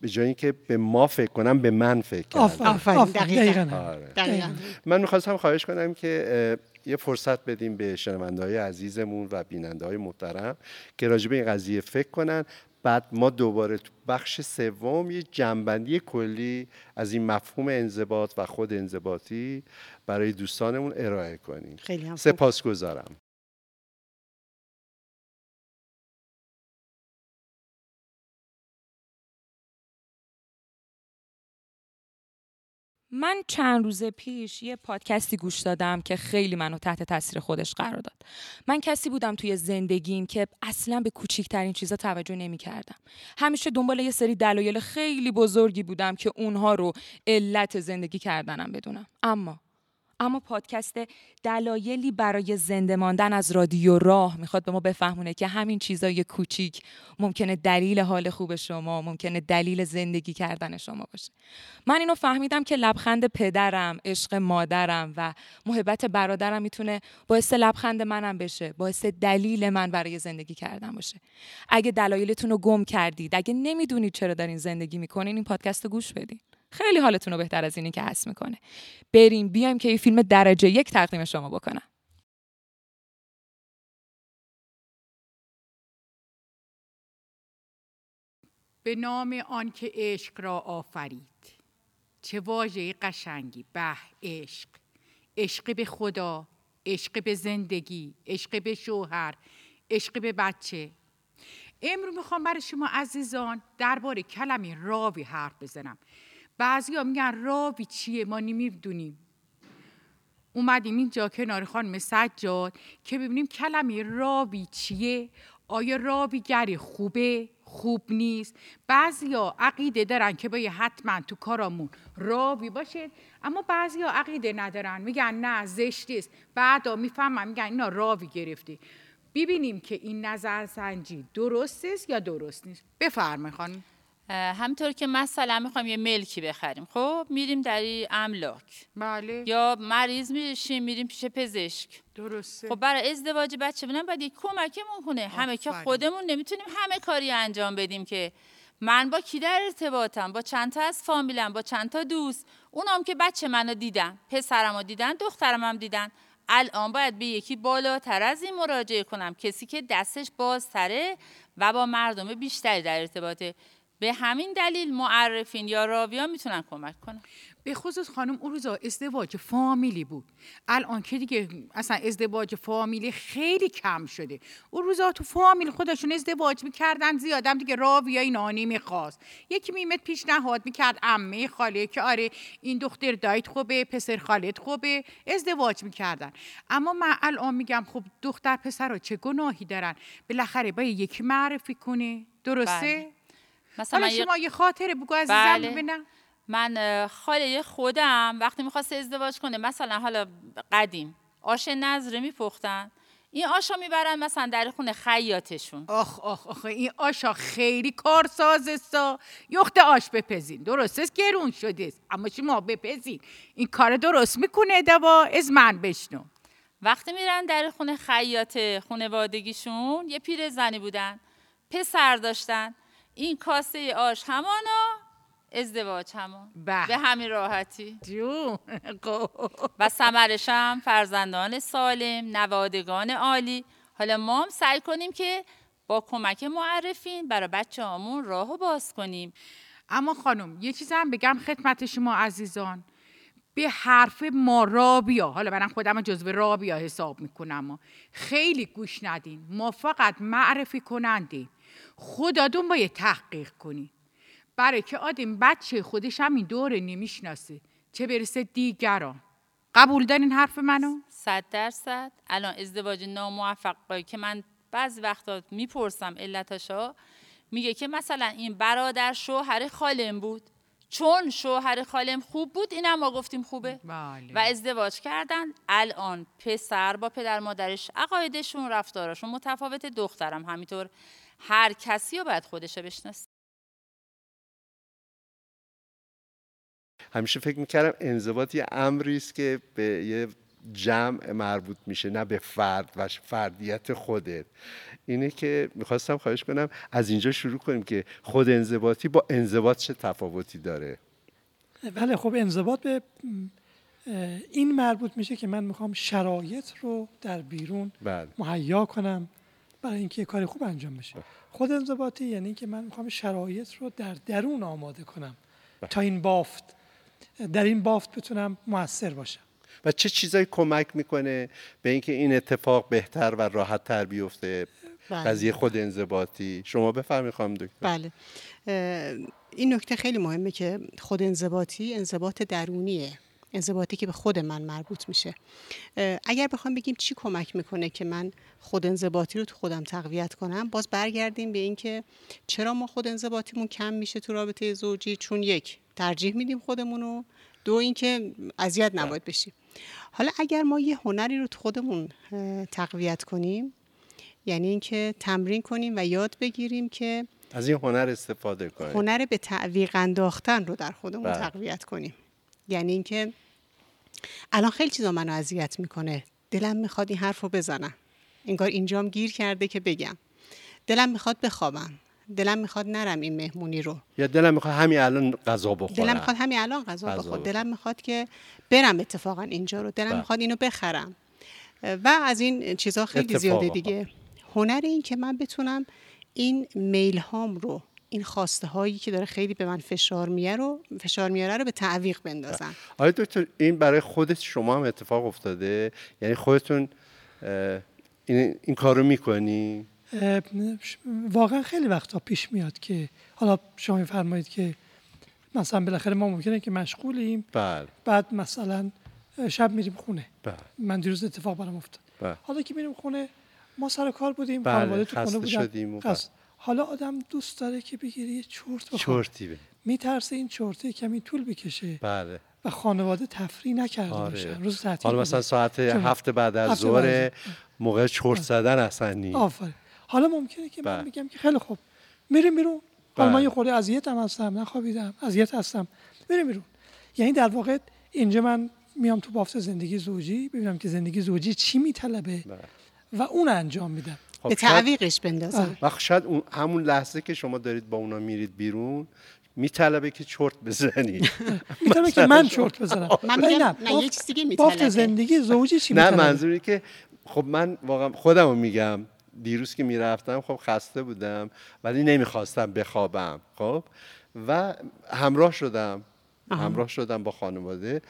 به جایی که به ما فکر کنم به من فکر کردم. آره. من می‌خواستم خواهش کنم که یه فرصت بدیم به شنونده های عزیزمون و بیننده های محترم که راجع به این قضیه فکر کنن. بعد ما دوباره تو بخش سوم یه جنبندی کلی از این مفهوم انضباط و خود انضباطی برای دوستانمون ارائه کنیم. خیلی هم سپاسگزارم. من چند روز پیش یه پادکستی گوش دادم که خیلی منو تحت تاثیر خودش قرار داد. من کسی بودم توی زندگیم که اصلا به کوچیکترین چیزا توجه نمی کردم. همیشه دنبال یه سری دلایل خیلی بزرگی بودم که اونها رو علت زندگی کردنم بدونم. اما اما پادکست دلایلی برای زنده ماندن از رادیو راه می‌خواد به ما بفهمونه که همین چیزای کوچیک ممکنه دلیل حال خوب شما ممکنه دلیل زندگی کردن شما باشه. من اینو فهمیدم که لبخند پدرم عشق مادرم و محبت برادرم می‌تونه باعث لبخند منم بشه باعث دلیل من برای زندگی کردن باشه. اگه دلایلتون رو گم کردید اگه نمی‌دونید چرا دارین زندگی می‌کنین این پادکست گوش بدین. خیلی حالتون رو بهتر از اینی که حس می‌کنه. بریم بیایم که یه فیلم درجه یک تقدیم شما بکنم. به نام آنکه عشق را آفرید. چه واژه قشنگی به عشق. عشق به خدا عشق به زندگی عشق به شوهر عشق به بچه. امروز می‌خوام برای شما عزیزان درباره کلمه راوی حرف بزنم. بعضی ها میگن راوی چیه؟ ما نمی‌دونیم اومدیم اینجا کنار خانم سجاد که ببینیم کلمه راوی چیه؟ آیا راویگری خوبه؟ خوب نیست. بعضیا عقیده دارن که باید حتما تو کارامون راوی باشه اما بعضیا عقیده ندارن. میگن نه زشت است بعدا می‌فهمن میگن اینا راوی گرفته. ببینیم که این نظر سنجی درست است یا درست نیست. بفرمایید خانم. همطور که مثلا می‌خوایم یه ملکی بخریم خب میریم در املاک. بله. یا مریض میشیم میریم پیش پزشک. درسته. خب برای ازدواج بچه بودن باید یک کمکمون کنه. همه که خودمون نمی‌تونیم همه کاری انجام بدیم که من با کی در ارتباطم؟ با چند تا از فامیلم؟ با چند تا دوست؟ اونام که بچه منو دیدن پسرمو دیدن دخترم هم دیدن. الان باید به یکی بالاتر از این مراجعه کنم. کسی که دستش بازتره و با مردم بیشتری در ارتباطه. به همین دلیل معرفین یا راویان می‌تونن کمک کنن. به خصوص خانم اون روزا ازدواج فامیلی بود. الان که دیگه اصلا ازدواج فامیلی خیلی کم شده. اون روزا تو فامیل خودشون ازدواج می‌کردن زیادم دیگه راویای نانی می‌خواست. یکی میمد پیشنهاد می‌کرد عمه خاله که آره این دختر دایت خوبه پسر خالت خوبه. ازدواج می‌کردن. اما من الان میگم خب دختر پسر چه گناهی دارن؟ بالاخره باید یکی معرفی کنه. درسته؟ بله. مثلا مثلا شما یه خاطره بگو عزیزم بله. ببینم. من خاله خودم. وقتی می‌خواست ازدواج کنه مثلا حالا قدیم آش نظره میپختن. این آشا می‌برن مثلا در خونه خیاطشون. آخ آخ آخ این آشا خیلی کارساز سا یخت آش بپزین. درست است گرون شده است. اما شما بپزین. این کار درست می‌کنه دوا. از من بشنو. وقتی میرن در خونه خیاط خونوادگیشون یه پیر زنی بودن. پسر داشتن. این کاسه آش همانا ازدواج همان به. به همین راحتی. جون. خب. و ثمرش هم فرزندان سالم نوادگان عالی. حالا ما هم سعی کنیم که با کمک معرفین برای بچه همون راهو باز کنیم. اما خانم یه چیز هم بگم خدمت شما عزیزان. به حرف ما رابیا. حالا منم خودم جزو رابیا حساب می‌کنم. خیلی گوش ندین. ما فقط معرفی کننده. خودتون باید تحقیق کنی. برای که آدم بچه خودش هم این دوره نمی‌شناسه. چه برسه دیگران. قبول دارین حرف منو؟ صد درصد. الان ازدواج ناموفق که من بعضی وقتا می‌پرسم علتاشا میگه که مثلا این برادر شوهر خالم بود. چون شوهر خالم خوب بود اینم ما گفتیم خوبه. بله. و ازدواج کردن. الان پسر با پدر مادرش عقایدشون رفتارشون متفاوت دخترم همینطور هر کسی رو باید خودشه بشناسه همیشه فکر می‌کردم انضباط یه امری است که به یه جمع مربوط میشه نه به فرد و فردیت خودت. اینه که می‌خواستم خواهش کنم از اینجا شروع کنیم که خود انضباطی با انضباط چه تفاوتی داره؟ بله خب انضباط به این مربوط میشه که من می‌خوام شرایط رو در بیرون بله. مهیا کنم. برای اینکه یه کاری خوب انجام بشه. خود انضباطی یعنی که من می‌خوام شرایط رو در درون آماده کنم. تا این بافت. در این بافت بتونم موثر باشم. و چه چیزایی کمک می‌کنه به اینکه این اتفاق بهتر و راحت تر بیفته؟ بله. قضیه خود انضباطی. شما بفرمایید خانم دکتر. بله. این نکته خیلی مهمه که خود انضباطی انضباط درونیه. انضباطی که به خود من مربوط میشه. اگر بخوام بگیم چی کمک می‌کنه که من خود انضباطی رو تو خودم تقویت کنم باز برگردیم به اینکه چرا ما خود انضباطیمون کم میشه تو رابطه زوجی؟ چون یک ترجیح میدیم خودمون رو. دو اینکه اذیت نباید بشیم. حالا اگر ما یه هنری رو تو خودمون تقویت کنیم یعنی اینکه تمرین کنیم و یاد بگیریم که از این هنر استفاده کنید هنر به تعویق انداختن رو در خودمون بله. تقویت کنیم. یعنی اینکه الان خیلی چیزا منو اذیت می‌کنه. دلم می‌خواد این حرف رو بزنم. انگار اینجام گیر کرده که بگم. دلم می‌خواد بخوابم. دلم می‌خواد نرم این مهمونی رو. یا دلم می‌خواد همین الان غذا بخورم. دلم می‌خواد همین الان غذا غذا بخور بخورم. دلم می‌خواد که برم اتفاقا اینجا رو. دلم بله. می‌خواد اینو بخرم. و از این چیزها خیلی. زیاده دیگه. هنر این که من بتونم این میل هام رو این خواسته هایی که داره خیلی به من فشار میاره رو فشار میاره رو به تعویق بندازم. آیا دکتر این برای خودت شما هم اتفاق افتاده؟ یعنی خودتون این, این کار رو می‌کنی واقعا خیلی وقتا پیش میاد که حالا شما میفرمایید که مثلا بالاخره ما ممکنه که مشغولیم. بله. بعد مثلا شب میریم خونه. بله. من دیروز اتفاق برام افتاد. بله. حالا که میریم خونه ما سر کار بودیم بله. خانواده تو خونه بودن. بله. حالا آدم دوست داره که بگیره یه چرت بخوره. چرتی میترسه این چرته کمی طول بکشه. بله. و خانواده تفریح نکرده آره. باشن. روز تعطیل حالا مثلا ساعت هفت بعد از ظهر. موقع چرت زدن اصلا نیست. آفرین. حالا ممکنه که من بگم که خیلی خوب. میریم بیرون. حالا من یه خورده اذیتم هستم. نخوابیدم. اذیت هستم. میریم بیرون. یعنی در واقع اینجا من میام تو بافت زندگی زوجی. ببینم که زندگی زوجی چی میطلبه و اون انجام میدم. خب به تعویقش بندازم. و شاید اون همون لحظه که شما دارید با اونا میرید بیرون میطلبه که چرت بزنی. میطلبه که من چرت بزنم. من میگم نه یه چیز دیگه میطلبه. بافت زندگی زوجی چی نه منظوری که خب من واقعا خودم رو میگم دیروز که می‌رفتم خب خسته بودم ولی نمی‌خواستم بخوابم خب؟ و همراه شدم. همراه شدم با خانواده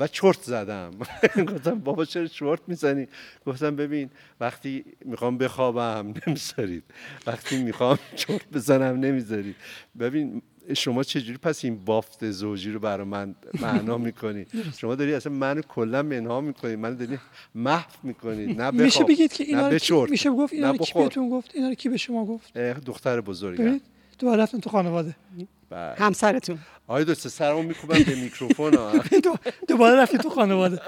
و چرت زدم. گفتم بابا چرا چرت می‌زنی؟ گفتم ببین وقتی می‌خوام بخوابم نمی‌ذارید. وقتی می‌خوام چرت بزنم نمی‌ذارید. ببین شما چجوری پس این بافت زوجی رو برای من معنا می‌کنید شما داری اصلا منو کلا منها می‌کنید من داری محو می‌کنید نه میشه بگید که اینا میشه گفت اینا رو کی بهتون گفت؟ اینا کی به شما گفت؟ دختر بزرگم. تو رفتن تو خانواده. بله. همسرتون. آیا دوست سرمو میکوبم به میکروفون دوباره رفتی تو خانواده.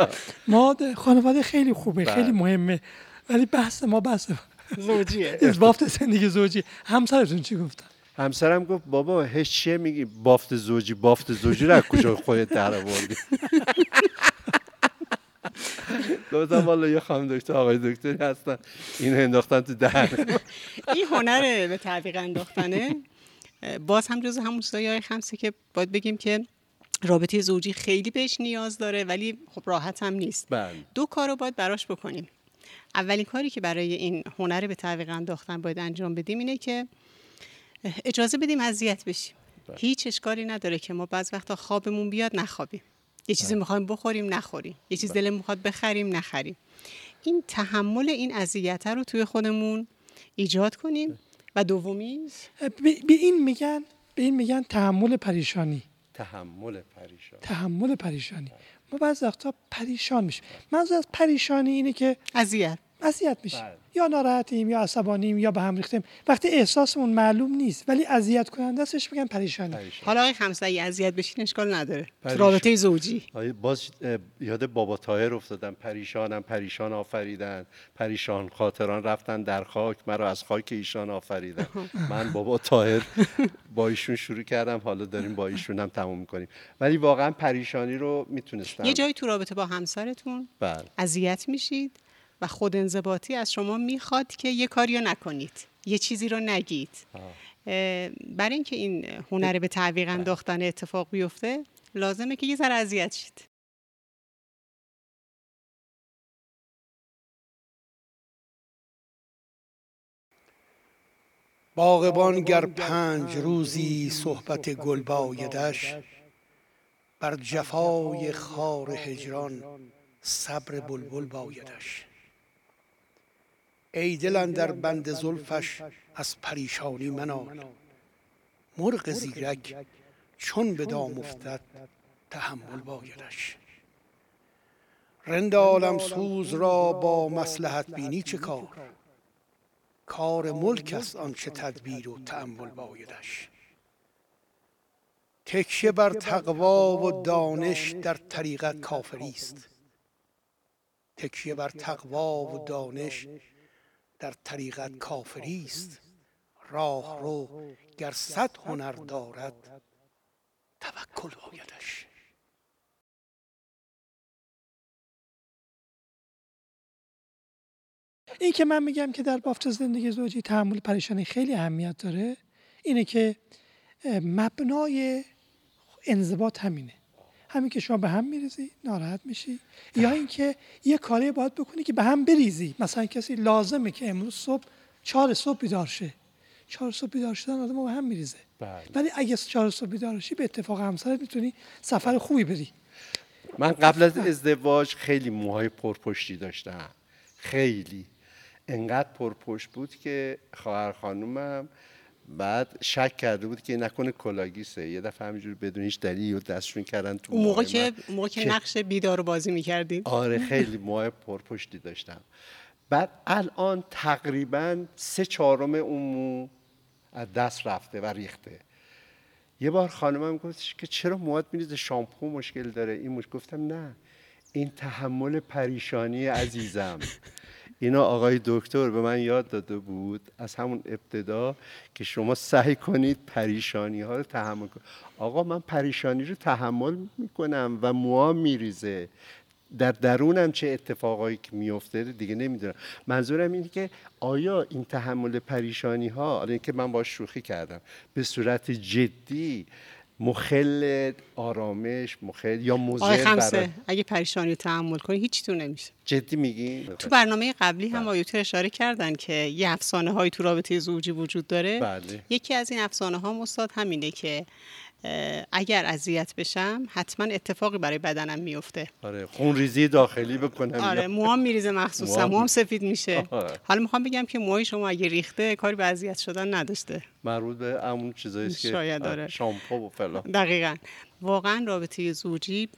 ما خانواده خیلی خوبه بله. خیلی مهمه. ولی بحث ما بحث زوجیه. بافت زندگی زوجی. همسرتون چی گفتن؟ همسرم گفت بابا هیچ چیه؟ میگی بافت زوجی بافت زوجی رو کجا خودت در آوردی؟ گفتم والا یه خانم دکتر آقای دکتری هستن. این انداختن تو دهن این هنر به تعویق انداختنه؟ باز هم جز همون های خمسه که باید بگیم که رابطه زوجی خیلی بهش نیاز داره ولی خب راحت هم نیست. بله. دو کار رو باید براش بکنیم. اولین کاری که برای این هنر به تعویق انداختن باید انجام بدیم اینه که اجازه بدیم اذیت بشیم. بله. هیچ اشکالی نداره که ما بعض وقتا خوابمون بیاد نخوابیم. یه چیزی بله. می‌خوایم بخوریم نخوریم. یه چیز دلمون می‌خواد بخریم نخریم. این تحمل این اذیت رو توی خودمون ایجاد کنیم. و دومی؟ به این میگن به این میگن تحمل پریشانی. تحمل پریشانی. تحمل پریشانی. ما بعض وقتا پریشان میشیم. منظور از پریشانی اینه که اذیت. اذیت میشیم. بله. یا ناراحتیم یا عصبانیم یا به هم ریختیم. وقتی احساسمون معلوم نیست ولی اذیت کننده استش میگن پریشانی. حالا آقای خمسه اذیت بشین اشکال نداره. رابطه زوجی. باز یاد بابا تاهر افتادم پریشانم پریشان آفریدن. پریشان خاطران رفتن در خاک. مرا از خاک ایشان آفریدن من بابا تاهر با ایشون شروع کردم. حالا داریم با ایشون هم تموم می‌کنیم. ولی واقعا پریشانی رو می‌تونستم. یه جایی تو رابطه با همسرتون بله. اذیت میشید؟ و خود انضباطی از شما می‌خواد که یه کاری رو نکنید. یه چیزی رو نگید. برای اینکه این هنر به تعویق انداختن اتفاق بیفته لازمه که یه ذره اذیت شید. باغبان گر پنج روزی صحبت گل بایدش بر جفای خار هجران صبر بلبل بایدش. ای دل در بند زلفش از پریشانی منال. مرغ زیرک چون به دام افتد تحمل بایدش رند عالم سوز را با مسلحت بینی چه کار؟ کار ملک است آنچه تدبیر و تأمل بایدش تکیه بر تقوا و دانش در طریقت کافری است. تکیه بر تقوا و دانش در طریقت کافری است. راه رو گر صد هنر دارد توکل بایدش. این که من میگم که در بافت زندگی زوجی تحمل پریشانی خیلی اهمیت داره اینه که مبنای انضباط همینه. همین که شما به هم میریزی ناراحت میشی. یا اینکه یه کاری باید بکنی که به هم بریزی. مثلا کسی لازمه که امروز صبح چهار صبح بیدار شه. چهار صبح بیدار شدن آدم به هم میریزه. بله. ولی اگه چهار صبح بیدار شی به اتفاق همسرت می‌تونی سفر خوبی بری. من قبل از ازدواج خیلی موهای پرپشتی داشتم. خیلی. انقدر پرپشت بود که خواهر خانومم بعد شک کرده بود که نکنه کلاگیسه. یه دفعه همینجور بدون هیچ دلیلی و دستشون کردن تو اون موقع که موقع که نقش بیدار بازی می‌کردیم آره خیلی موهای پرپشتی داشتم. بعد الان تقریبا سه چهارم اون مو از دست رفته و ریخته. یه بار خانمم گفتش که چرا موات میریزه؟ شامپو مشکل داره. این مشکل گفتم نه این تحمل پریشانی عزیزم. اینا آقای دکتر به من یاد داده بود از همون ابتدا که شما سعی کنید پریشانی ها رو تحمل کنید آقا من پریشانی رو تحمل می‌کنم و موها میریزه. در درونم چه اتفاقایی که میفته دیگه نمی‌دونم. منظورم اینه که آیا این تحمل پریشانی ها اینکه من باش شوخی کردم به صورت جدی مخل آرامش مخل یا مضر خمسه اگه پریشانی رو تحمل کنی هیچ تو نمیشه جدی میگی تو برنامه قبلی هم بله. آیوتر اشاره کردن که یه افسانه هایی تو رابطه زوجی وجود داره بله. یکی از این افسانه ها مستاد همینه که اگر اذیت بشم حتما اتفاقی برای بدنم میفته. آره خون ریزی داخلی بکنم. آره موام میریزه مخصوصا موام سفید میشه. آره. حالا می‌خوام بگم که موهای شما اگه ریخته کاری به اذیت شدن نداشته. مربوط به همون چیزایی که شاید داره شامپو و فلان. دقیقا. واقعا رابطه زوجی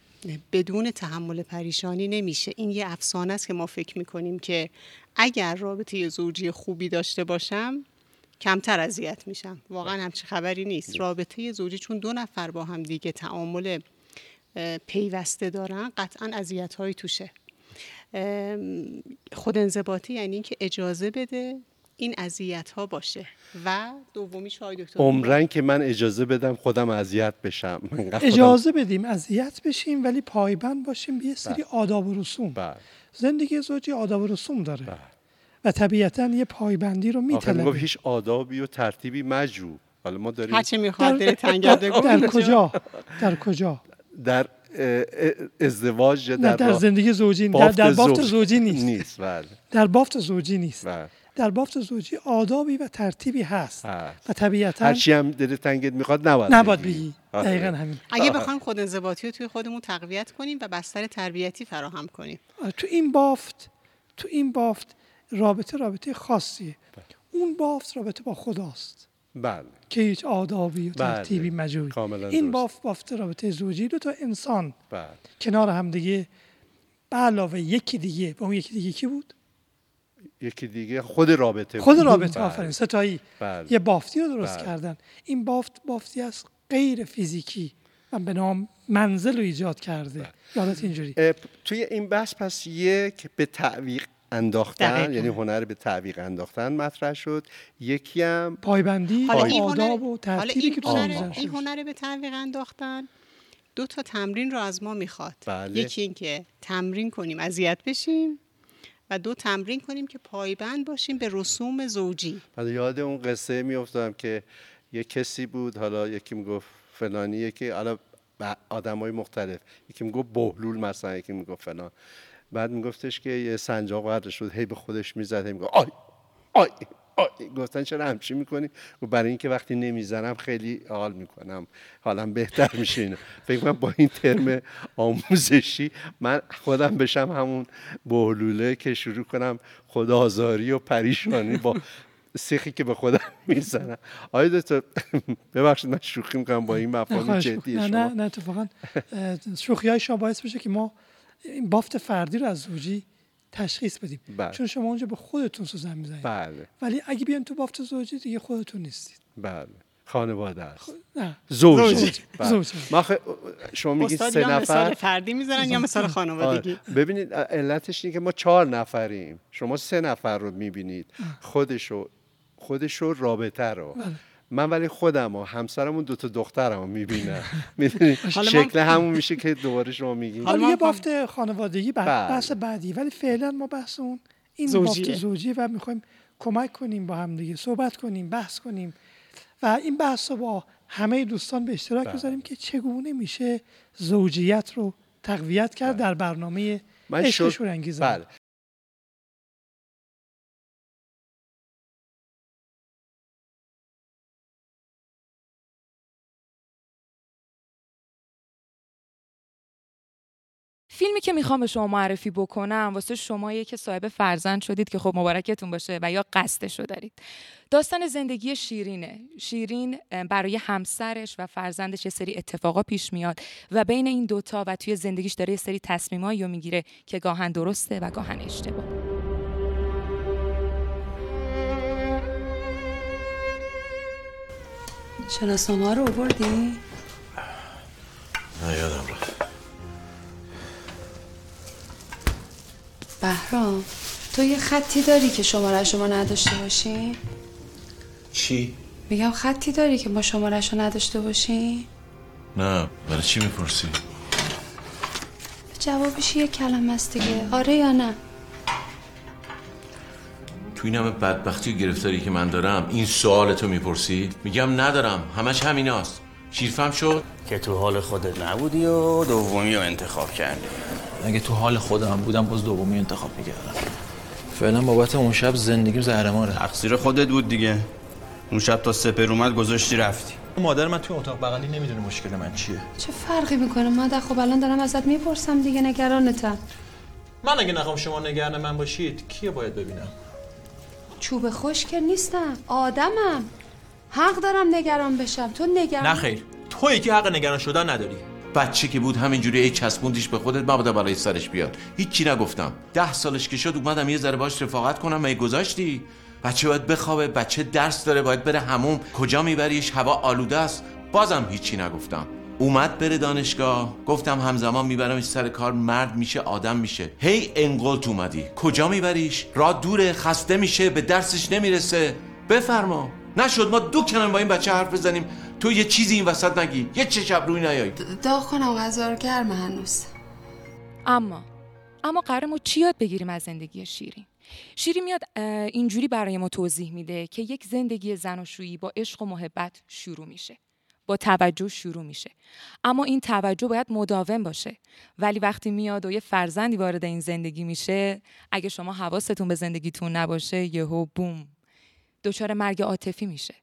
بدون تحمل پریشانی نمیشه. این یه افسانه است که ما فکر می‌کنیم که اگر رابطه زوجی خوبی داشته باشم کمتر اذیت میشم. واقعا همچی خبری نیست. رابطه زوجی چون دو نفر با هم دیگه تعامل پیوسته دارن قطعا اذیت هایی توشه خود انضباطی یعنی اینکه اجازه بده این اذیت ها باشه. و دومی های دکتر عمرن که من اجازه بدم خودم اذیت بشم. اجازه بدیم اذیت بشیم ولی پایبند باشیم به یه سری بله. آداب و رسوم. بله. زندگی زوجی آداب و رسوم داره. بله. و طبیعتا یه پایبندی رو میطلبه. آخه هیچ آدابی و ترتیبی مجو. حالا ما داریم هرچی می‌خواد در, در کجا؟ در کجا؟ در ازدواج در, در زندگی زوجی در, در بافت زوجی نیست. نیست بله. در بافت زوجی نیست. بله. در بافت زوجی آدابی و ترتیبی هست, و طبیعتا هرچی هم دل تنگت می‌خواد نباید نباید بگی. دقیقا همین. اگه بخوایم خود انضباطی رو توی خودمون تقویت کنیم و بستر تربیتی فراهم کنیم. تو این بافت تو این بافت رابطه رابطه خاصیه بله. اون بافت رابطه با خداست بله که هیچ آدابی و بله. ترتیبی مجوی این بافت بافت رابطه زوجی دو تا انسان بله. کنار هم دیگه به علاوه یکی دیگه با اون یکی دیگه کی بود یکی دیگه خود رابطه خود رابطه بله. آفرین ستایی بله. یه بافتی رو درست بله. کردن این بافت بافتی از غیر فیزیکی من به نام منزل رو ایجاد کرده بله. یادت اینجوری توی این بحث پس یک به تعویق انداختن یعنی هنر به تعویق انداختن مطرح شد. یکی هم پایبندی حالا آداب و ترتیبی که هنر این هنر به تعویق انداختن دو تا تمرین رو از ما می‌خواد. بله. یکی اینکه تمرین کنیم اذیت بشیم و دو تمرین کنیم که پایبند باشیم به رسوم زوجی. بعد یاد اون قصه میافتم که یه کسی بود حالا یکی می‌گفت فلانی که حالا آدم های مختلف. یکی می‌گفت بهلول مثلا یکی می‌گفت فلان. بعد میگفتش که یه سنجاق ورد شد هی به خودش می‌زد هی می‌گفت آی آی آی. گفتن چرا همچی می‌کنی؟ و برای اینکه وقتی نمی‌زنم خیلی حال می‌کنم. حالم بهتر میشه اینو. فکر کنم با این ترم آموزشی من خودم بشم همون بهلوله که شروع کنم خدازاری و پریشانی با سیخی که به خودم می‌زنم. آیا دکتر ببخشید من شوخی می‌کنم با این مفاهیم جدی نه نه نه اتفاقا شوخی های شما باعث بشه که ما این بافت فردی رو از زوجی تشخیص بدیم. بله. چون شما اونجا به خودتون سوزن می‌زنید. بله. ولی اگه بیان تو بافت زوجی دیگه خودتون نیستید. بله. خانواده است. نه. زوج, زوج. بله. ما خ... شما میگید سه نفر مثال فردی می‌زنن یا مثال خانوادگی؟ آره. ببینید علتش اینه که ما چهار نفریم. شما سه نفر رو می‌بینید. خودشو خودشو رابطه رو. بله. من ولی خودم و همسرمون دو تا دخترمو می‌بینم می‌دونی شکل همون میشه که دوباره شما میگین حالا یه بافت خانوادگی بله. بحث بعدی ولی فعلا ما بحث اون این. بافت زوجی و می‌خوایم کمک کنیم با هم دیگه صحبت کنیم بحث کنیم و این بحث رو با همه دوستان به اشتراک بله. بذاریم که چگونه میشه زوجیت رو تقویت کرد بله. در برنامه شورانگیز بله. فیلمی که می‌خوام به شما معرفی بکنم واسه شمایی که صاحب فرزند شدید که خب مبارکتون باشه و یا قصدشو دارید. داستان زندگی شیرینه. شیرین برای همسرش و فرزندش یه سری اتفاقا پیش میاد و بین این دوتا و توی زندگیش داره یه سری تصمیمایی رو می‌گیره که گاهن درسته و گاهن اشتباه. شناسنامه رو بردی؟ نه یادم رفت. بهرام تو یه خطی داری که شماره شما نداشته باشی؟ چی؟ میگم خطی داری که ما شماره رو نداشته باشی؟ نه برای چی می‌پرسی؟ جوابش یه کلمه است دیگه آره یا نه؟ تو این همه بدبختی و گرفتاری که من دارم این سوال تو می‌پرسی؟ میگم ندارم همش همیناست شیرفم شد؟ که تو حال خودت نبودی و دومی رو انتخاب کردی اگه تو حال خودم بودم باز دومی انتخاب می‌کردم. فعلا بابت اون شب زندگیم زهرماره تقصیر خودت بود دیگه. اون شب تا سپر اومد گذاشتی رفتی. مادر من توی اتاق بغلی نمی‌دونه مشکل من چیه. چه فرقی می‌کنه؟ مادر خب الان دارم ازت می‌پرسم دیگه نگرانتم. من اگه نخوام شما نگران من باشید کیه باید ببینم؟ چوب خشک نیستم. آدمم. حق دارم نگران بشم. تو نگران نه خیر. تویی که حق نگران شدن نداری. بچه که بود همینجوری ای چسبوندیش به خودت مبادا برای سرش بیاد. هیچی نگفتم. ده سالش که شد اومدم یه ذره باش رفاقت کنم. می گذاشتی؟ بچه باید بخوابه. بچه درس داره باید بره هموم. کجا میبریش هوا آلوده است. بازم هیچی نگفتم. اومد بره دانشگاه. گفتم همزمان میبرمش سر کار. مرد میشه آدم میشه. هی انقلت اومدی. کجا میبریش؟ راه دوره خسته میشه به درسش نمی‌رسه. بفرما. نشد ما دو کنم با این بچه حرف بزنیم. تو یه چیزی این وسط نگی. یه چه روی نیایی داغ کنم غذا گرم هنوز. اما اما قرار ما چی یاد بگیریم از زندگی شیرین؟ شیرین میاد اینجوری برای ما توضیح میده که یک زندگی زناشویی با عشق و محبت شروع میشه. با توجه شروع میشه. اما این توجه باید مداوم باشه. ولی وقتی میاد و یه فرزندی وارد این زندگی میشه اگه شما حواستون به زندگیتون نباشه یهو بوم. دچار مرگ عاطفی میشه.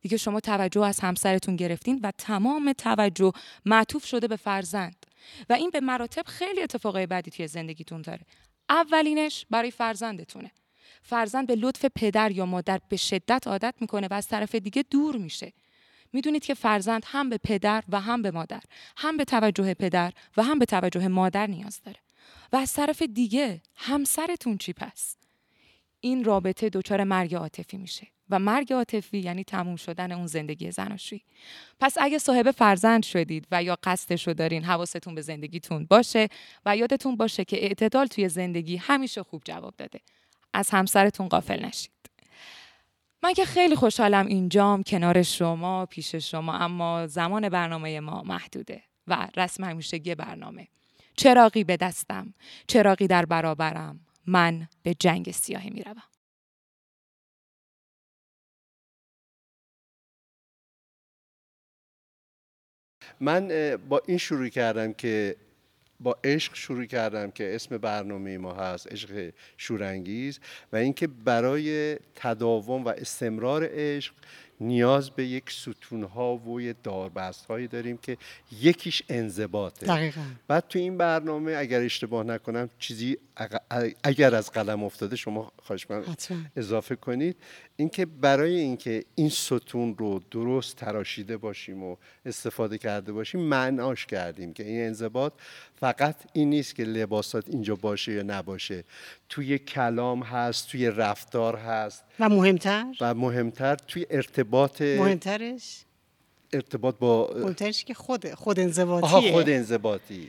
دیگه شما توجه از همسرتون گرفتین و تمام توجه معطوف شده به فرزند. و این به مراتب خیلی اتفاقای بدی توی زندگیتون داره. اولینش برای فرزندتونه. فرزند به لطف پدر یا مادر به شدت عادت می‌کنه و از طرف دیگه دور میشه. می‌دونید که فرزند هم به پدر و هم به مادر هم به توجه پدر و هم به توجه مادر نیاز داره. و از طرف دیگه همسرتون چی پس؟ این رابطه دچار مرگ عاطفی میشه و مرگ عاطفی یعنی تموم شدن اون زندگی زناشویی. پس اگه صاحب فرزند شدید و یا قصدش رو دارین حواستون به زندگیتون باشه و یادتون باشه که اعتدال توی زندگی همیشه خوب جواب داده. از همسرتون قافل نشید. من که خیلی خوشحالم اینجام کنار شما پیش شما اما زمان برنامه ما محدوده و رسم همیشگی برنامه. چراقی به دستم چراقی در برابرم. من به جنگ سیاهی می‌روم. من با این شروع کردم که با عشق شروع کردم که اسم برنامه ما هست عشق شورانگیز و اینکه برای تداوم و استمرار عشق نیاز به یک ستون ها و یه داربست هایی داریم که یکیش انضباطه. دقیقا. بعد تو این برنامه اگر اشتباه نکنم چیزی اگر از قلم افتاده شما خواهش اضافه کنید. اینکه برای اینکه این ستون رو درست تراشیده باشیم و استفاده کرده باشیم معناش کردیم که این انضباط فقط این نیست که لباسات اینجا باشه یا نباشه. توی کلام هست توی رفتار هست. و مهمتر؟ و مهمتر توی ارتباط مهمترش؟ ارتباط با مهمترش که خود خود انضباطیه. آها خود انضباطی.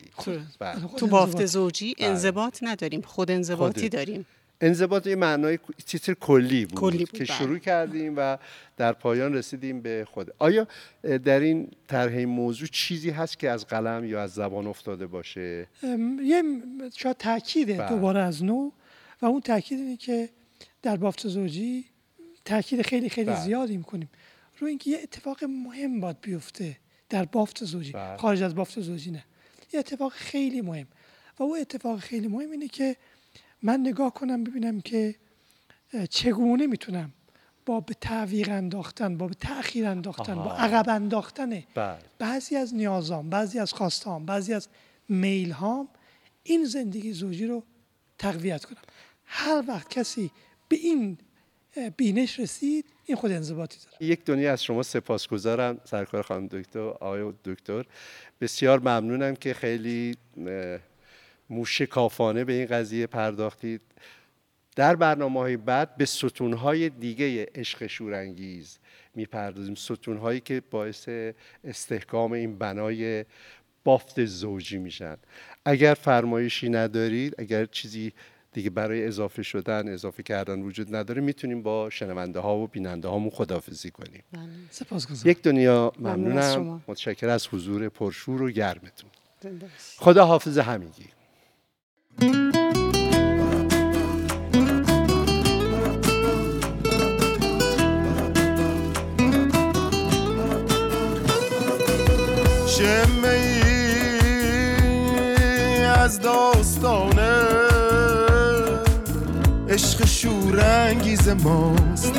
بله. تو بافت زوجی بله. انضباط نداریم خود انضباطی داریم. انضباط یه معنای تیتر کلی بود, کلی بود که بله. شروع کردیم و در پایان رسیدیم به خود آیا در این طرح موضوع چیزی هست که از قلم یا از زبان افتاده باشه یه شاید تاکیده بله. دوباره از نو و اون تاکید اینه که در بافت زوجی تاکید خیلی خیلی بله. زیادی می‌کنیم روی اینکه یه اتفاق مهم باید بیفته در بافت زوجی. خارج از بافت زوجی نه یه اتفاق خیلی مهم و اون اتفاق خیلی مهم اینه که من نگاه کنم ببینم که چگونه می‌تونم با به تعویق انداختن با به تأخیر انداختن با عقب انداختن بله. بعضی از نیازام بعضی از خواستام بعضی از میل هام این زندگی زوجی رو تقویت کنم. هر وقت کسی به این بینش رسید این خود انضباطی داره. یک دنیا از شما سپاسگزارم سرکار خانم دکتر آقای دکتر. بسیار ممنونم که خیلی موشکافانه به این قضیه پرداختید. در برنامه های بعد به ستون های دیگه عشق شورانگیز می‌پردازیم. ستون هایی که باعث استحکام این بنای بافت زوجی میشن. اگر فرمایشی ندارید اگر چیزی دیگه برای اضافه شدن اضافه کردن وجود نداره می‌تونیم با شنونده ها و بیننده هامون خدافزی کنیم بله. یک دنیا ممنونم. متشکر از حضور پرشور و گرمتون. خدا حافظ همگی. شمه از داستانه. عشق شورانگیز ماست.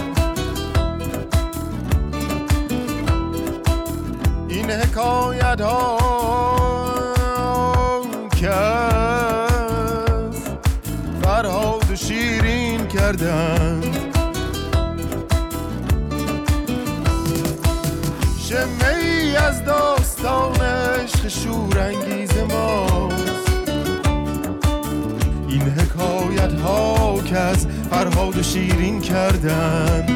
این حکایت ها شیرین کردن.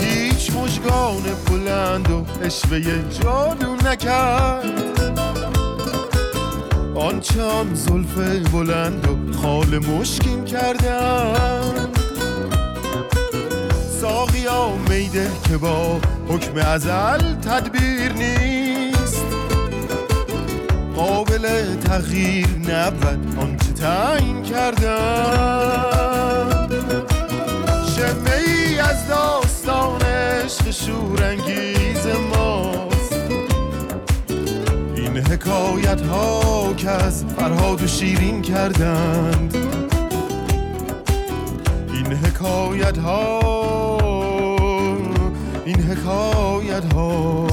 هیچ مشگان بلند و اشوه جادو نکرد. آنچه هم زلف بلند و خال مشکین کردن. ساقیا میده که با حکم ازل تدبیر نیست. قابل تغییر نبود آنچه تعیین کردن. شمه ای از داستان عشق شورانگیز ماست. این حکایت ها که از فرهاد و شیرین کردند. این حکایت ها این حکایت ها